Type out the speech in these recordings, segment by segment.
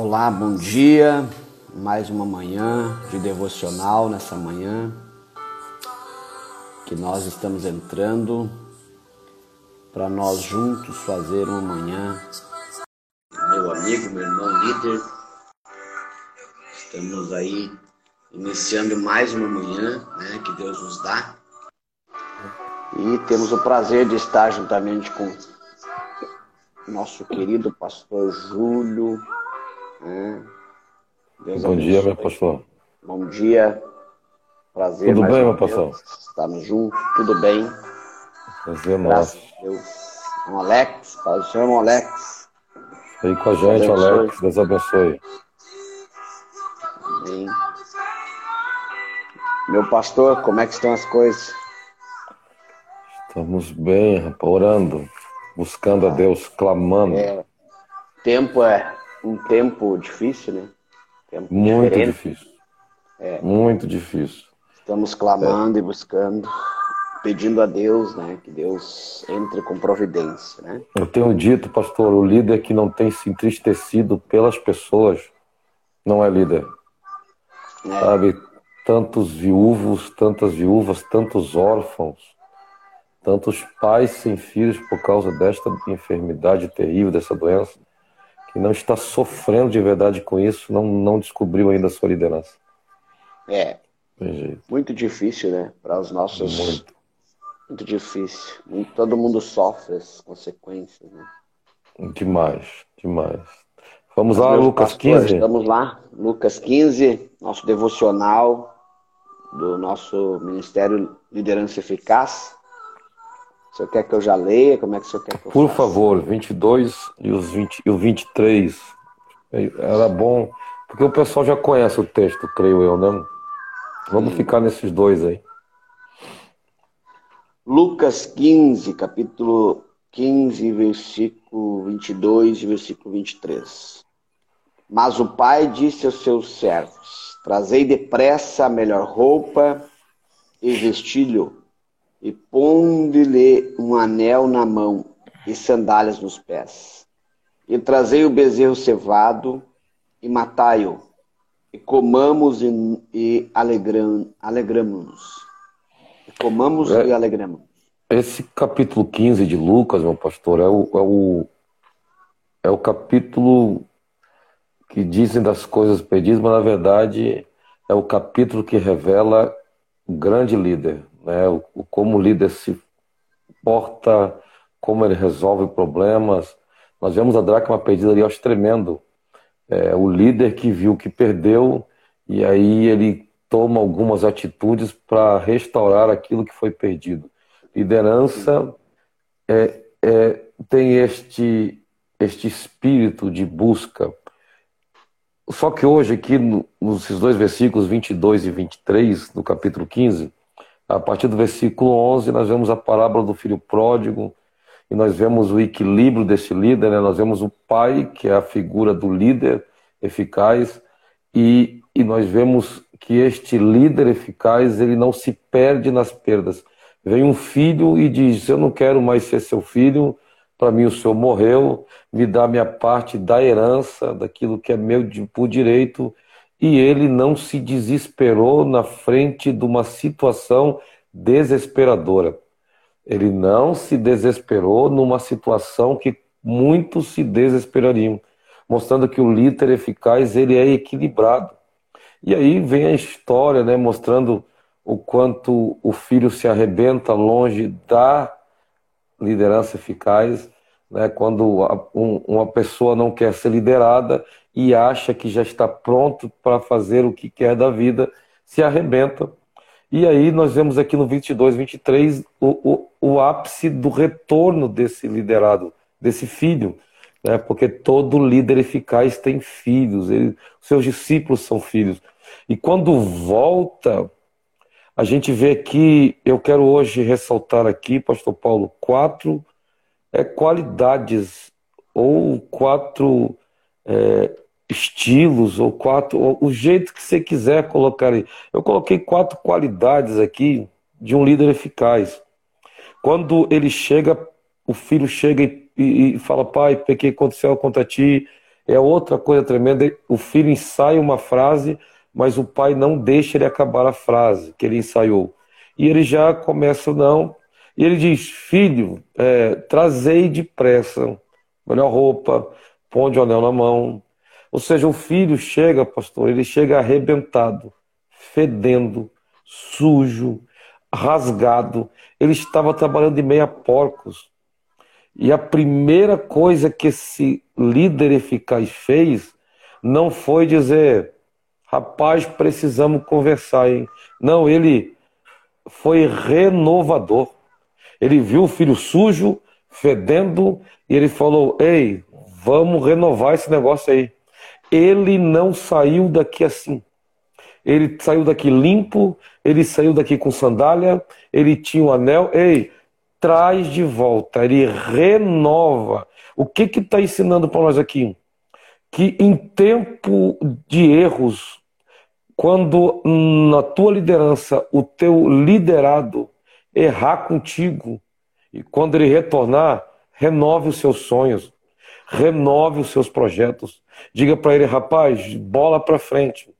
Olá, bom dia. Mais uma manhã de devocional nessa manhã que nós estamos entrando para nós juntos fazer uma manhã. Meu amigo, meu irmão líder, estamos aí iniciando mais uma manhã né, que Deus nos dá. E temos o prazer de estar juntamente com nosso querido pastor Júlio. Né? Bom dia, meu pastor. Bom dia. Prazer. Tudo bem, meu pastor? Estamos juntos, tudo bem. Prazer nosso. Deus. Um Alex, Pai Senhor, Alex. Aí com a gente, Deus Alex. Deus abençoe. Amém. Meu pastor, como é que estão as coisas? Estamos bem, orando, buscando a Deus, clamando. É, tempo é um tempo difícil, né? Tempo Muito diferente. difícil. É. Muito difícil. Estamos clamando é. e buscando, pedindo a Deus, né, que Deus entre com providência, né? Eu tenho dito, pastor, o líder que não tem se entristecido pelas pessoas não é líder. É. Sabe, tantos viúvos, tantas viúvas, tantos órfãos, tantos pais sem filhos por causa desta enfermidade terrível, dessa doença, que não está sofrendo de verdade com isso, não, não descobriu ainda a sua liderança. É. Muito difícil, né? Para os nossos. Muito. Muito difícil. Todo mundo sofre as consequências, né? Demais, demais. Vamos Mas lá, Lucas pastores, 15. Vamos lá, Lucas 15, nosso devocional do nosso Ministério Liderança Eficaz. O senhor quer que eu já leia? Como é que o senhor quer que eu Por faça? favor, 22 e, os 20, e o 23. Era bom, porque o pessoal já conhece o texto, creio eu, né? Vamos ficar nesses dois aí. Lucas 15, capítulo 15, versículo 22 e versículo 23. Mas o pai disse aos seus servos: Trazei depressa a melhor roupa e vestilho e ponde-lhe um anel na mão e sandálias nos pés. E trazei o bezerro cevado e matai-o, e comamos e, e alegram, alegramos-nos. Comamos é, e alegramos. Esse capítulo 15 de Lucas, meu pastor, é o, é o, é o capítulo que dizem das coisas perdidas, mas na verdade é o capítulo que revela o grande líder, né? O, como o líder se porta, como ele resolve problemas. Nós vemos a dracma perdida ali, eu acho tremendo. É, o líder que viu que perdeu e aí ele toma algumas atitudes para restaurar aquilo que foi perdido. Liderança é, é, tem este, este espírito de busca. Só que hoje, aqui, no, nos dois versículos 22 e 23 do capítulo 15, a partir do versículo 11, nós vemos a parábola do filho pródigo, e nós vemos o equilíbrio desse líder, né? nós vemos o pai, que é a figura do líder eficaz, e, e nós vemos que este líder eficaz, ele não se perde nas perdas. Vem um filho e diz: Eu não quero mais ser seu filho, para mim o senhor morreu, me dá minha parte da herança, daquilo que é meu por direito, e ele não se desesperou na frente de uma situação desesperadora. Ele não se desesperou numa situação que muitos se desesperariam, mostrando que o líder eficaz ele é equilibrado. E aí vem a história, né, mostrando o quanto o filho se arrebenta longe da liderança eficaz, né, quando uma pessoa não quer ser liderada e acha que já está pronto para fazer o que quer da vida, se arrebenta. E aí nós vemos aqui no 22, 23 o, o, o ápice do retorno desse liderado, desse filho, né? porque todo líder eficaz tem filhos, ele, seus discípulos são filhos. E quando volta, a gente vê aqui, eu quero hoje ressaltar aqui, Pastor Paulo, quatro é, qualidades ou quatro é, estilos ou quatro, ou o jeito que você quiser colocar aí. Eu coloquei quatro qualidades aqui de um líder eficaz. Quando ele chega, o filho chega e, e, e fala: Pai, pequei contra o céu, contra ti. É outra coisa tremenda. O filho ensaia uma frase, mas o pai não deixa ele acabar a frase que ele ensaiou. E ele já começa, não. E ele diz: Filho, é, trazei depressa, melhor roupa, põe o anel na mão. Ou seja, o filho chega, pastor, ele chega arrebentado, fedendo, sujo, rasgado. Ele estava trabalhando de meia porcos. E a primeira coisa que esse líder eficaz fez não foi dizer, rapaz, precisamos conversar, hein? Não, ele foi renovador. Ele viu o filho sujo, fedendo, e ele falou: Ei, vamos renovar esse negócio aí. Ele não saiu daqui assim. Ele saiu daqui limpo, ele saiu daqui com sandália, ele tinha um anel. Ei, traz de volta, ele renova. O que que está ensinando para nós aqui? Que em tempo de erros, quando na tua liderança o teu liderado errar contigo, e quando ele retornar, renove os seus sonhos, renove os seus projetos. Diga para ele, rapaz, bola para frente.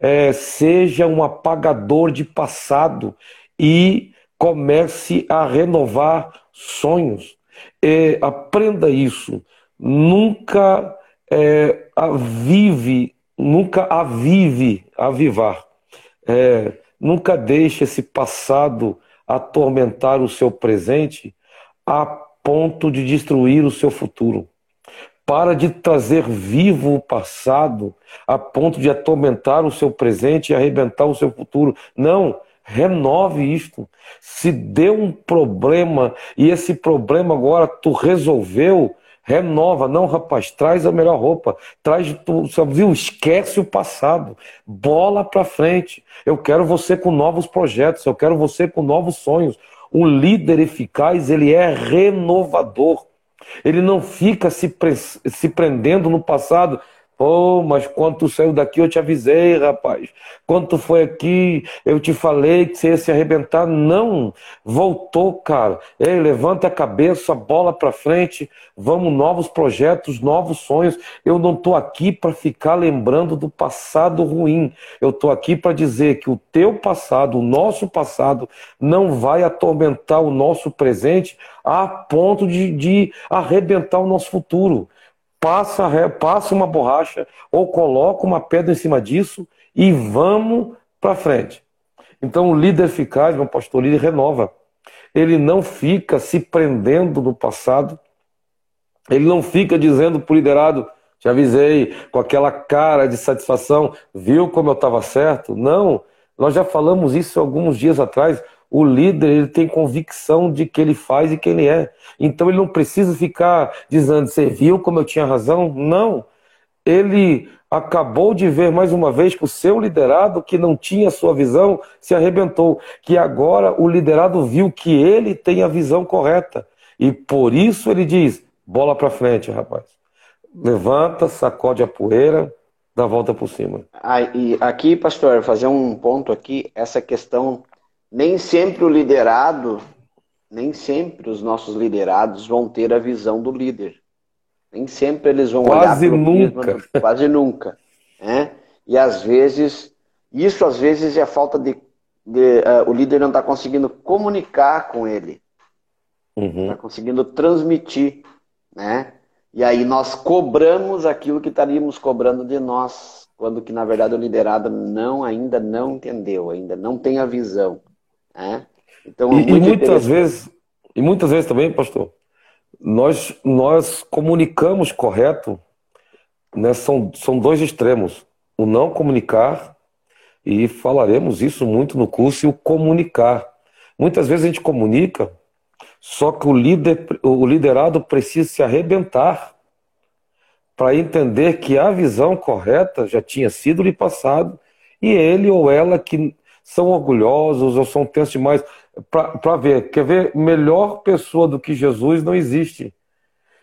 É, seja um apagador de passado e comece a renovar sonhos. É, aprenda isso. Nunca é, avive, nunca avive, avivar. É, nunca deixe esse passado atormentar o seu presente a ponto de destruir o seu futuro. Para de trazer vivo o passado a ponto de atormentar o seu presente e arrebentar o seu futuro. Não, renove isto. Se deu um problema e esse problema agora tu resolveu, renova. Não, rapaz, traz a melhor roupa. Traz, tu, viu? Esquece o passado. Bola para frente. Eu quero você com novos projetos. Eu quero você com novos sonhos. Um líder eficaz, ele é renovador. Ele não fica se, pre se prendendo no passado. Pô, mas quando tu saiu daqui eu te avisei, rapaz. Quando tu foi aqui, eu te falei que você ia se arrebentar. Não, voltou, cara. Ei, levanta a cabeça, bola para frente. Vamos, novos projetos, novos sonhos. Eu não tô aqui para ficar lembrando do passado ruim. Eu tô aqui para dizer que o teu passado, o nosso passado, não vai atormentar o nosso presente a ponto de, de arrebentar o nosso futuro passa, passa uma borracha ou coloca uma pedra em cima disso e vamos para frente. Então o líder eficaz, meu pastor, líder renova. Ele não fica se prendendo no passado. Ele não fica dizendo para o liderado, te avisei, com aquela cara de satisfação, viu como eu estava certo? Não, nós já falamos isso alguns dias atrás. O líder ele tem convicção de que ele faz e que ele é. Então ele não precisa ficar dizendo, você viu como eu tinha razão? Não. Ele acabou de ver mais uma vez que o seu liderado, que não tinha sua visão, se arrebentou. Que agora o liderado viu que ele tem a visão correta. E por isso ele diz: bola para frente, rapaz. Levanta, sacode a poeira, dá volta por cima. E aqui, pastor, fazer um ponto aqui, essa questão nem sempre o liderado, nem sempre os nossos liderados vão ter a visão do líder. Nem sempre eles vão quase olhar nunca. Mesmo, quase nunca. Né? E às vezes, isso às vezes é falta de. de uh, o líder não está conseguindo comunicar com ele. Está uhum. conseguindo transmitir. Né? E aí nós cobramos aquilo que estaríamos cobrando de nós, quando que na verdade o liderado não ainda não entendeu, ainda não tem a visão. Né? Então, e, e muitas vezes, e muitas vezes também, pastor, nós, nós comunicamos correto, né? são, são dois extremos. O não comunicar, e falaremos isso muito no curso, e o comunicar. Muitas vezes a gente comunica, só que o, líder, o liderado precisa se arrebentar para entender que a visão correta já tinha sido lhe passado e ele ou ela que são orgulhosos ou são tensos demais para ver. Quer ver? Melhor pessoa do que Jesus não existe.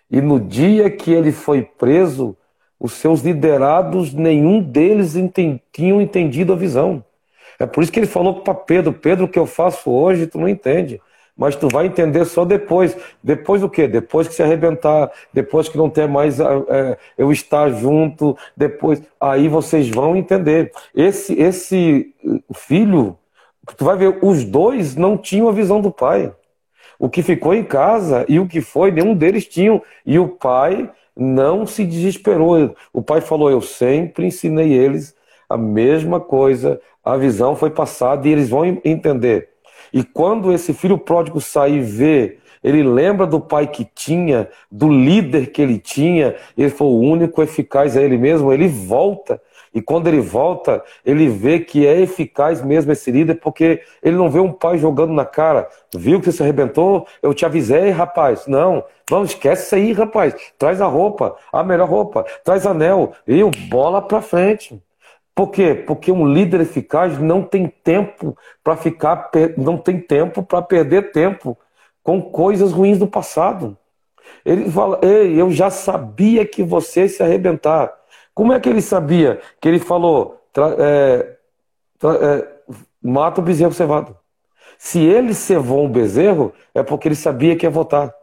E no dia que ele foi preso, os seus liderados, nenhum deles entendi, tinham entendido a visão. É por isso que ele falou para Pedro: Pedro, o que eu faço hoje, tu não entende. Mas tu vai entender só depois. Depois do quê? Depois que se arrebentar, depois que não ter mais é, eu estar junto, depois. Aí vocês vão entender. Esse, esse filho, tu vai ver, os dois não tinham a visão do pai. O que ficou em casa e o que foi, nenhum deles tinham. E o pai não se desesperou. O pai falou: Eu sempre ensinei eles a mesma coisa, a visão foi passada e eles vão entender. E quando esse filho pródigo sair e ver, ele lembra do pai que tinha, do líder que ele tinha, ele foi o único eficaz a ele mesmo, ele volta. E quando ele volta, ele vê que é eficaz mesmo esse líder, porque ele não vê um pai jogando na cara. Viu que você se arrebentou? Eu te avisei, rapaz. Não, não esquece isso aí, rapaz. Traz a roupa, a melhor roupa, traz anel. E o bola pra frente. Por quê? Porque um líder eficaz não tem tempo para ficar, não tem tempo para perder tempo com coisas ruins do passado. Ele fala: Ei, eu já sabia que você se arrebentar. Como é que ele sabia? Que ele falou: é, é, mata o bezerro cevado. Se ele cevou um bezerro, é porque ele sabia que ia votar.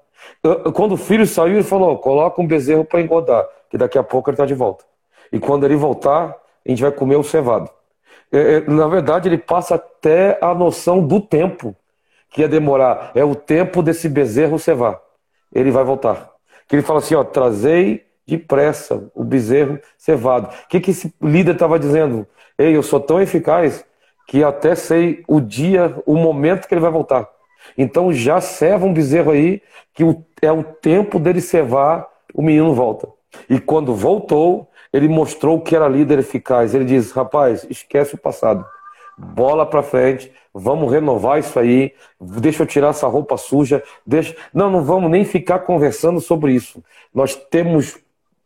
Quando o filho saiu, ele falou: coloca um bezerro para engordar, que daqui a pouco ele está de volta. E quando ele voltar, a gente vai comer o cevado. É, é, na verdade, ele passa até a noção do tempo que ia demorar. É o tempo desse bezerro cevar. Ele vai voltar. Que ele fala assim: ó, trazei depressa o bezerro cevado. O que, que esse líder estava dizendo? Ei, eu sou tão eficaz que até sei o dia, o momento que ele vai voltar. Então já ceva um bezerro aí, que é o tempo dele cevar, o menino volta. E quando voltou, ele mostrou que era líder eficaz. Ele diz: rapaz, esquece o passado. Bola para frente, vamos renovar isso aí. Deixa eu tirar essa roupa suja. Deixa... Não, não vamos nem ficar conversando sobre isso. Nós temos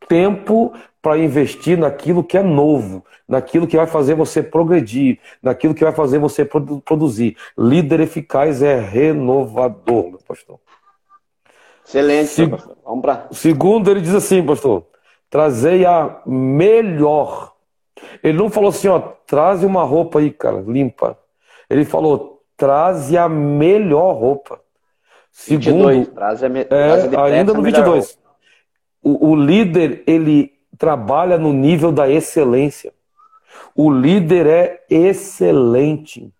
tempo para investir naquilo que é novo, naquilo que vai fazer você progredir, naquilo que vai fazer você produzir. Líder eficaz é renovador, meu pastor. Excelente, Se... pastor. Vamos para. Segundo, ele diz assim, pastor: trazei a melhor. Ele não falou assim, ó, traze uma roupa aí, cara, limpa. Ele falou, traze a melhor roupa. Segundo, 22, traze a me... é, ainda no 22. O, o líder, ele trabalha no nível da excelência. O líder é excelente.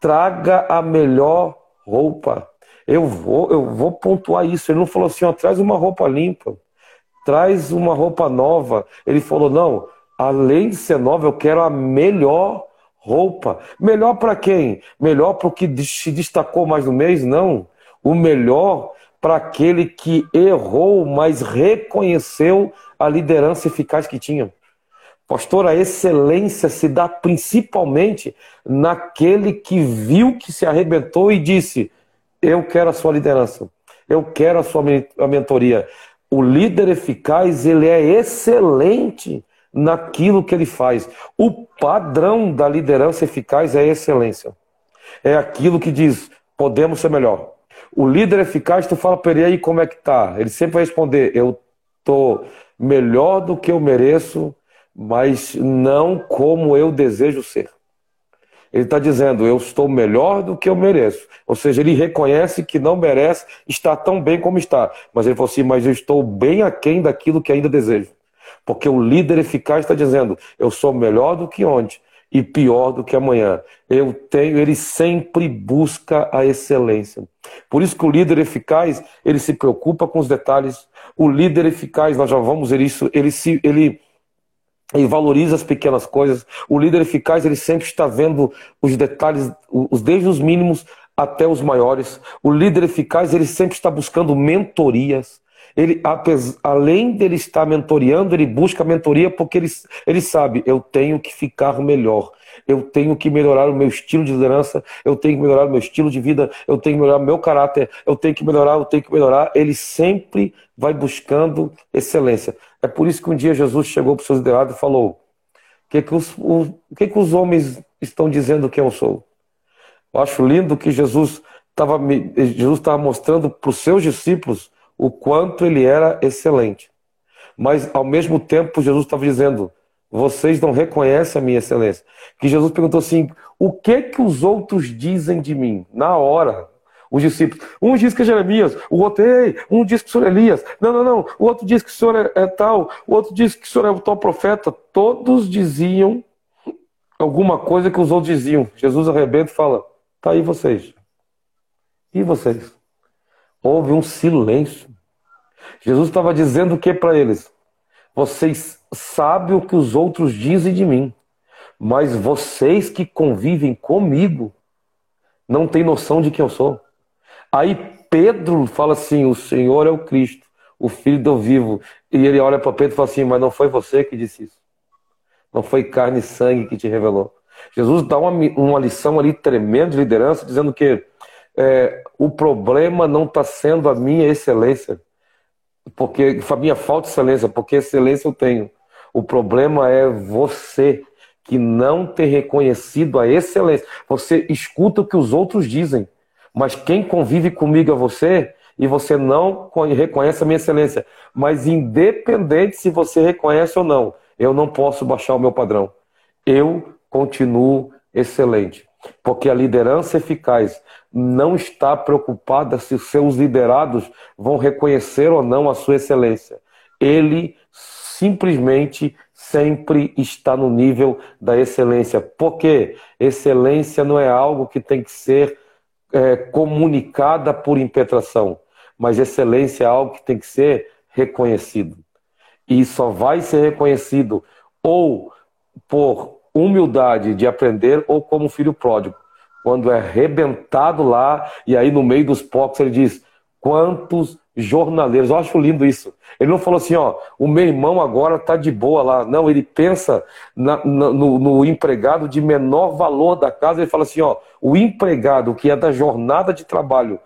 Traga a melhor roupa. Eu vou, eu vou pontuar isso. Ele não falou assim, ó, traz uma roupa limpa traz uma roupa nova. Ele falou: não, além de ser nova, eu quero a melhor roupa. Melhor para quem? Melhor para o que se destacou mais no mês? Não. O melhor para aquele que errou, mas reconheceu a liderança eficaz que tinha. Pastor, a excelência se dá principalmente naquele que viu que se arrebentou e disse: Eu quero a sua liderança, eu quero a sua mentoria, o líder eficaz, ele é excelente naquilo que ele faz. O padrão da liderança eficaz é excelência. É aquilo que diz, podemos ser melhor. O líder eficaz, tu fala para ele aí como é que tá. Ele sempre vai responder, eu tô melhor do que eu mereço, mas não como eu desejo ser. Ele está dizendo, eu estou melhor do que eu mereço. Ou seja, ele reconhece que não merece estar tão bem como está. Mas ele falou assim, mas eu estou bem aquém daquilo que ainda desejo. Porque o líder eficaz está dizendo, eu sou melhor do que ontem e pior do que amanhã. Eu tenho, ele sempre busca a excelência. Por isso que o líder eficaz, ele se preocupa com os detalhes. O líder eficaz, nós já vamos ver isso, ele se ele ele valoriza as pequenas coisas. O líder eficaz, ele sempre está vendo os detalhes, os desde os mínimos até os maiores. O líder eficaz, ele sempre está buscando mentorias. Ele, além dele estar mentoriando, ele busca mentoria porque ele, ele sabe, eu tenho que ficar melhor. Eu tenho que melhorar o meu estilo de liderança, eu tenho que melhorar o meu estilo de vida, eu tenho que melhorar o meu caráter, eu tenho que melhorar, eu tenho que melhorar. Ele sempre vai buscando excelência. É por isso que um dia Jesus chegou para os seus liderados e falou: que, que, os, o, que, que os homens estão dizendo que eu sou? Eu acho lindo que Jesus estava Jesus estava mostrando para os seus discípulos o quanto ele era excelente. Mas, ao mesmo tempo, Jesus estava dizendo: vocês não reconhecem a minha excelência. Que Jesus perguntou assim: o que que os outros dizem de mim? Na hora. Os discípulos. Um diz que é Jeremias, o outro, ei, um diz que o senhor é Elias. Não, não, não. O outro diz que o senhor é, é tal, o outro diz que o senhor é o tal profeta. Todos diziam alguma coisa que os outros diziam. Jesus arrebenta e fala: tá aí vocês. E vocês? Houve um silêncio. Jesus estava dizendo o que para eles? Vocês sabem o que os outros dizem de mim, mas vocês que convivem comigo não têm noção de quem eu sou. Aí Pedro fala assim: o Senhor é o Cristo, o Filho do vivo. E ele olha para Pedro e fala assim: mas não foi você que disse isso. Não foi carne e sangue que te revelou. Jesus dá uma, uma lição ali tremenda de liderança, dizendo que é, o problema não está sendo a minha excelência, porque a minha falta de excelência, porque excelência eu tenho. O problema é você que não ter reconhecido a excelência. Você escuta o que os outros dizem, mas quem convive comigo é você e você não reconhece a minha excelência. Mas independente se você reconhece ou não, eu não posso baixar o meu padrão. Eu continuo excelente. Porque a liderança eficaz não está preocupada se os seus liderados vão reconhecer ou não a sua excelência. Ele simplesmente sempre está no nível da excelência. Porque excelência não é algo que tem que ser é, comunicada por impetração, mas excelência é algo que tem que ser reconhecido. E só vai ser reconhecido ou por humildade de aprender ou como filho pródigo. Quando é arrebentado lá, e aí no meio dos porcos ele diz: Quantos jornaleiros. Eu acho lindo isso. Ele não falou assim, ó, o meu irmão agora está de boa lá. Não, ele pensa na, na, no, no, empregado de menor valor da casa. Ele fala assim, ó, o empregado que é da jornada de trabalho,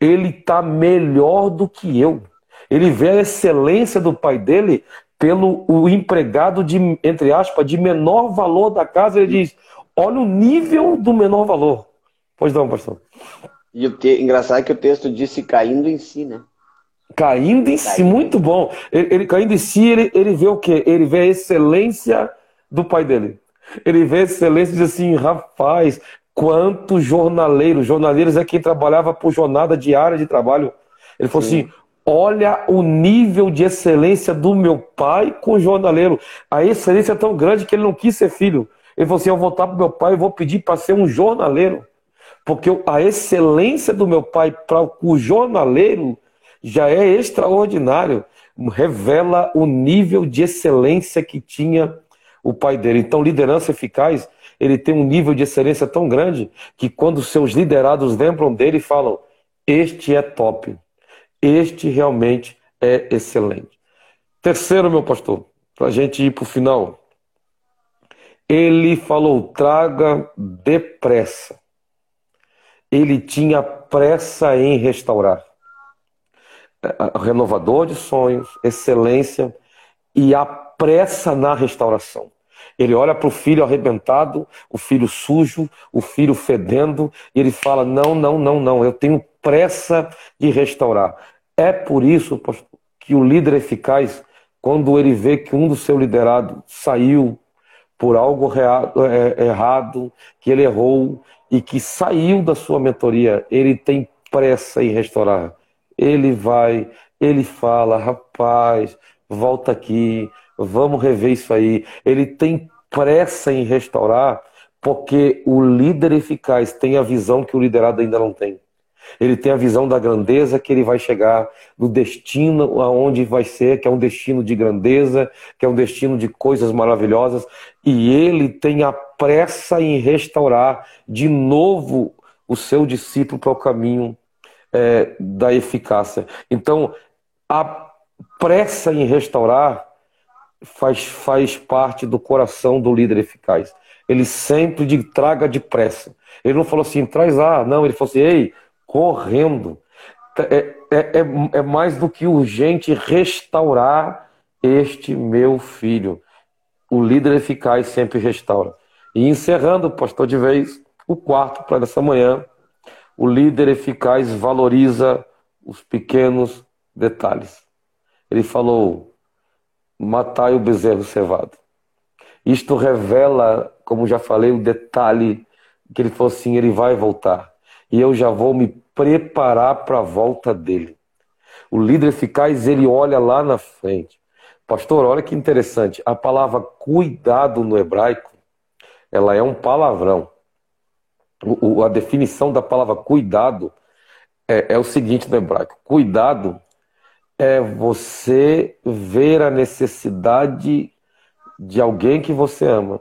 ele está melhor do que eu. Ele vê a excelência do pai dele pelo o empregado de, entre aspas, de menor valor da casa. Ele diz, olha o nível do menor valor. Pois não, pastor. E o te... engraçado é que o texto disse caindo em si, né? Caindo em si, muito bom. Ele, ele, caindo em si, ele, ele vê o quê? Ele vê a excelência do pai dele. Ele vê a excelência e diz assim, rapaz, quantos jornaleiros, jornaleiros é quem trabalhava por jornada diária de trabalho. Ele falou Sim. assim, olha o nível de excelência do meu pai com o jornaleiro. A excelência é tão grande que ele não quis ser filho. Ele falou assim, eu vou voltar para meu pai e vou pedir para ser um jornaleiro. Porque a excelência do meu pai para o jornaleiro já é extraordinário. Revela o nível de excelência que tinha o pai dele. Então, liderança eficaz, ele tem um nível de excelência tão grande que quando seus liderados lembram dele, falam: Este é top. Este realmente é excelente. Terceiro, meu pastor, para a gente ir para o final. Ele falou: traga depressa ele tinha pressa em restaurar. É, renovador de sonhos, excelência e a pressa na restauração. Ele olha para o filho arrebentado, o filho sujo, o filho fedendo, e ele fala: Não, não, não, não, eu tenho pressa de restaurar. É por isso que o líder eficaz, quando ele vê que um do seu liderado saiu por algo é, errado, que ele errou, e que saiu da sua mentoria, ele tem pressa em restaurar. Ele vai, ele fala, rapaz, volta aqui, vamos rever isso aí. Ele tem pressa em restaurar, porque o líder eficaz tem a visão que o liderado ainda não tem. Ele tem a visão da grandeza que ele vai chegar, do destino aonde vai ser, que é um destino de grandeza, que é um destino de coisas maravilhosas, e ele tem a pressa em restaurar de novo o seu discípulo para o caminho é, da eficácia. Então, a pressa em restaurar faz, faz parte do coração do líder eficaz. Ele sempre de, traga depressa. Ele não falou assim, traz lá, não, ele falou assim, ei, correndo. É, é, é, é mais do que urgente restaurar este meu filho. O líder eficaz sempre restaura. E encerrando, pastor de vez, o quarto para essa manhã, o líder eficaz valoriza os pequenos detalhes. Ele falou: matai o bezerro cevado. Isto revela, como já falei, o detalhe que ele falou assim: ele vai voltar. e eu já vou me preparar para a volta dele. O líder eficaz, ele olha lá na frente. Pastor, olha que interessante. A palavra cuidado no hebraico, ela é um palavrão. O, a definição da palavra cuidado é, é o seguinte no hebraico: cuidado é você ver a necessidade de alguém que você ama,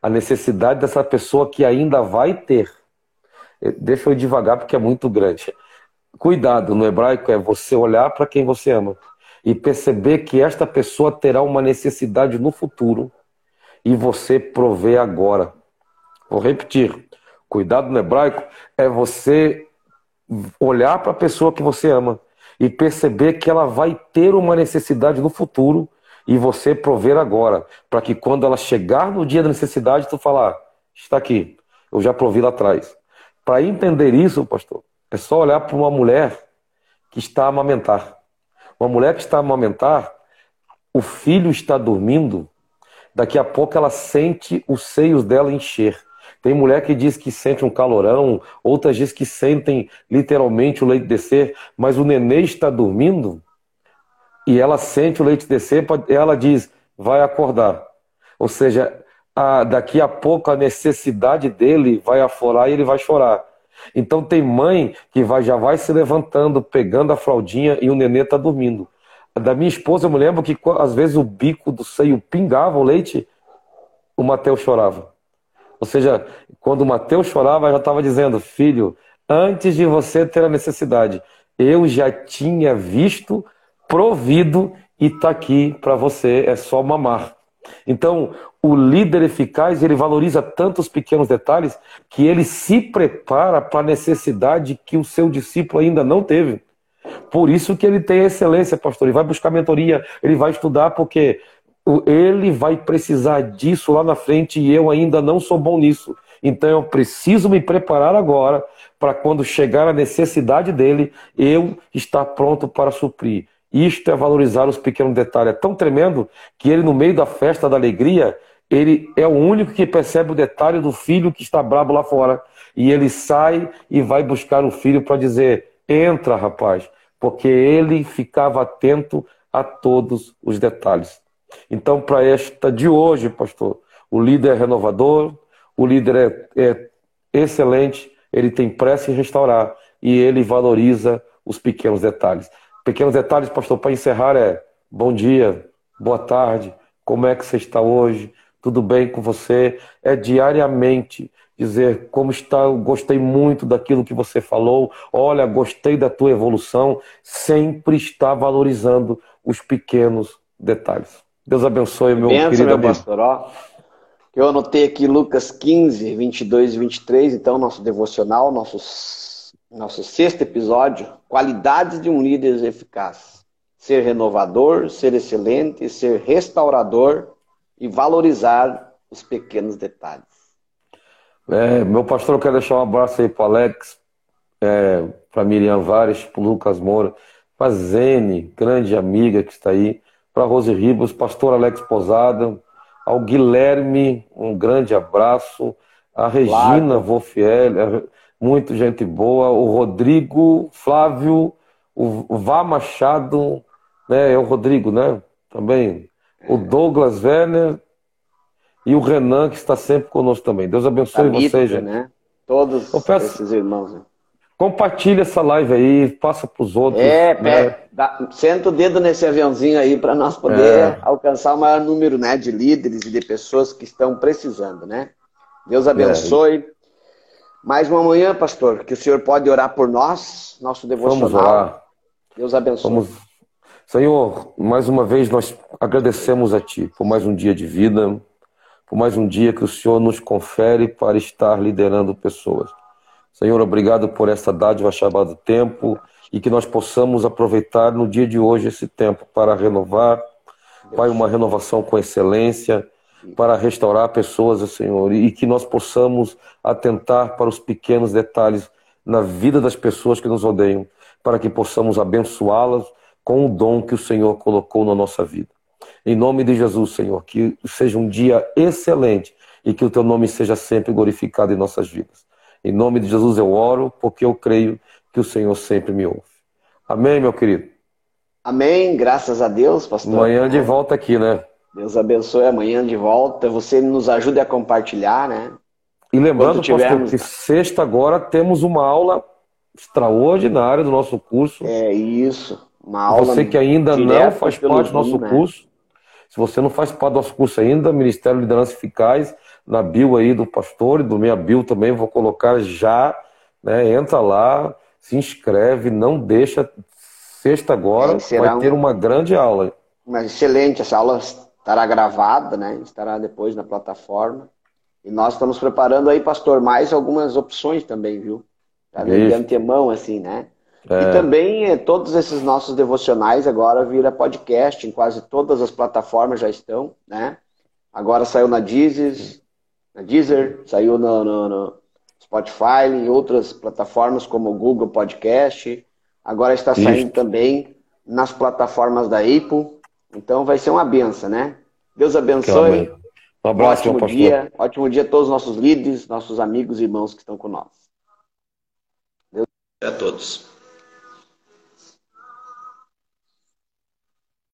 a necessidade dessa pessoa que ainda vai ter. Deixa eu devagar porque é muito grande. Cuidado no hebraico é você olhar para quem você ama e perceber que esta pessoa terá uma necessidade no futuro e você provê agora. Vou repetir. Cuidado no hebraico é você olhar para a pessoa que você ama e perceber que ela vai ter uma necessidade no futuro e você prover agora, para que quando ela chegar no dia da necessidade, tu falar, está aqui, eu já provi lá atrás. Para entender isso, pastor, é só olhar para uma mulher que está a amamentar. Uma mulher que está a amamentar, o filho está dormindo, daqui a pouco ela sente os seios dela encher. Tem mulher que diz que sente um calorão, outras diz que sentem literalmente o leite descer, mas o nenê está dormindo e ela sente o leite descer, ela diz, vai acordar. Ou seja, a, daqui a pouco a necessidade dele vai aflorar e ele vai chorar. Então tem mãe que vai, já vai se levantando, pegando a fraldinha e o nenê está dormindo. Da minha esposa, eu me lembro que às vezes o bico do seio pingava o leite, o Mateus chorava. Ou seja, quando Mateus chorava, já estava dizendo: Filho, antes de você ter a necessidade, eu já tinha visto, provido e está aqui para você, é só mamar. Então, o líder eficaz, ele valoriza tantos pequenos detalhes que ele se prepara para a necessidade que o seu discípulo ainda não teve. Por isso que ele tem excelência, pastor. Ele vai buscar mentoria, ele vai estudar, porque ele vai precisar disso lá na frente e eu ainda não sou bom nisso. Então eu preciso me preparar agora para quando chegar a necessidade dele, eu estar pronto para suprir. Isto é valorizar os pequenos detalhes. É tão tremendo que ele, no meio da festa da alegria, ele é o único que percebe o detalhe do filho que está brabo lá fora. E ele sai e vai buscar o filho para dizer: entra, rapaz, porque ele ficava atento a todos os detalhes. Então, para esta de hoje, pastor, o líder é renovador, o líder é, é excelente, ele tem pressa em restaurar e ele valoriza os pequenos detalhes. Pequenos detalhes, pastor, para encerrar é bom dia, boa tarde, como é que você está hoje? Tudo bem com você? É diariamente dizer como está, gostei muito daquilo que você falou, olha, gostei da tua evolução, sempre está valorizando os pequenos detalhes. Deus abençoe, meu Benção, querido meu amigo. pastor, ó. Eu anotei aqui Lucas 15, 22 e 23, então, nosso devocional, nosso nosso sexto episódio, qualidades de um líder eficaz. Ser renovador, ser excelente, ser restaurador e valorizar os pequenos detalhes. É, meu pastor, eu quero deixar um abraço aí para Alex, é, para Miriam Vares, para Lucas Moura, para Zene, grande amiga que está aí, para Rose Ribos, pastor Alex Posada, ao Guilherme, um grande abraço, a Regina. Wolfiel, muito gente boa, o Rodrigo, Flávio, o Vá Machado, né? É o Rodrigo, né? Também. O Douglas Werner e o Renan, que está sempre conosco também. Deus abençoe vocês, gente. Né? Todos peço, esses irmãos. Né? Compartilha essa live aí, passa para os outros. É, né? dá, senta o dedo nesse aviãozinho aí para nós poder é. alcançar o maior número né, de líderes e de pessoas que estão precisando, né? Deus abençoe. É. Mais uma manhã, pastor, que o senhor pode orar por nós, nosso devocional. Vamos orar. Deus abençoe. Vamos... Senhor, mais uma vez nós agradecemos a Ti por mais um dia de vida, por mais um dia que o Senhor nos confere para estar liderando pessoas. Senhor, obrigado por essa dádiva chamada tempo e que nós possamos aproveitar no dia de hoje esse tempo para renovar, Pai, uma renovação com excelência, para restaurar pessoas, Senhor, e que nós possamos atentar para os pequenos detalhes na vida das pessoas que nos odeiam, para que possamos abençoá-las com o dom que o Senhor colocou na nossa vida. Em nome de Jesus, Senhor, que seja um dia excelente e que o teu nome seja sempre glorificado em nossas vidas. Em nome de Jesus eu oro, porque eu creio que o Senhor sempre me ouve. Amém, meu querido? Amém, graças a Deus, pastor. Amanhã de volta aqui, né? Deus abençoe amanhã de volta. Você nos ajude a compartilhar, né? E lembrando, tivermos... pastor, que sexta agora temos uma aula extraordinária do nosso curso. É isso. Uma aula Você que ainda não faz parte do nosso né? curso, se você não faz parte do nosso curso ainda, Ministério de Liderança Eficaz, na bio aí do pastor e do minha bio também, vou colocar já, né? Entra lá, se inscreve, não deixa. Sexta agora vai ter uma grande aula. Mas excelente, essa aula estará gravada, né? Estará depois na plataforma. E nós estamos preparando aí, pastor, mais algumas opções também, viu? Tá de antemão, assim, né? É. E também eh, todos esses nossos devocionais agora vira podcast, em quase todas as plataformas já estão, né? Agora saiu na Deezer, na Deezer saiu no, no, no Spotify, em outras plataformas como o Google Podcast. Agora está saindo Isso. também nas plataformas da Apple. Então vai ser uma benção, né? Deus abençoe. Um abraço, ótimo dia, ótimo dia a todos os nossos líderes, nossos amigos e irmãos que estão nós. Deus a todos.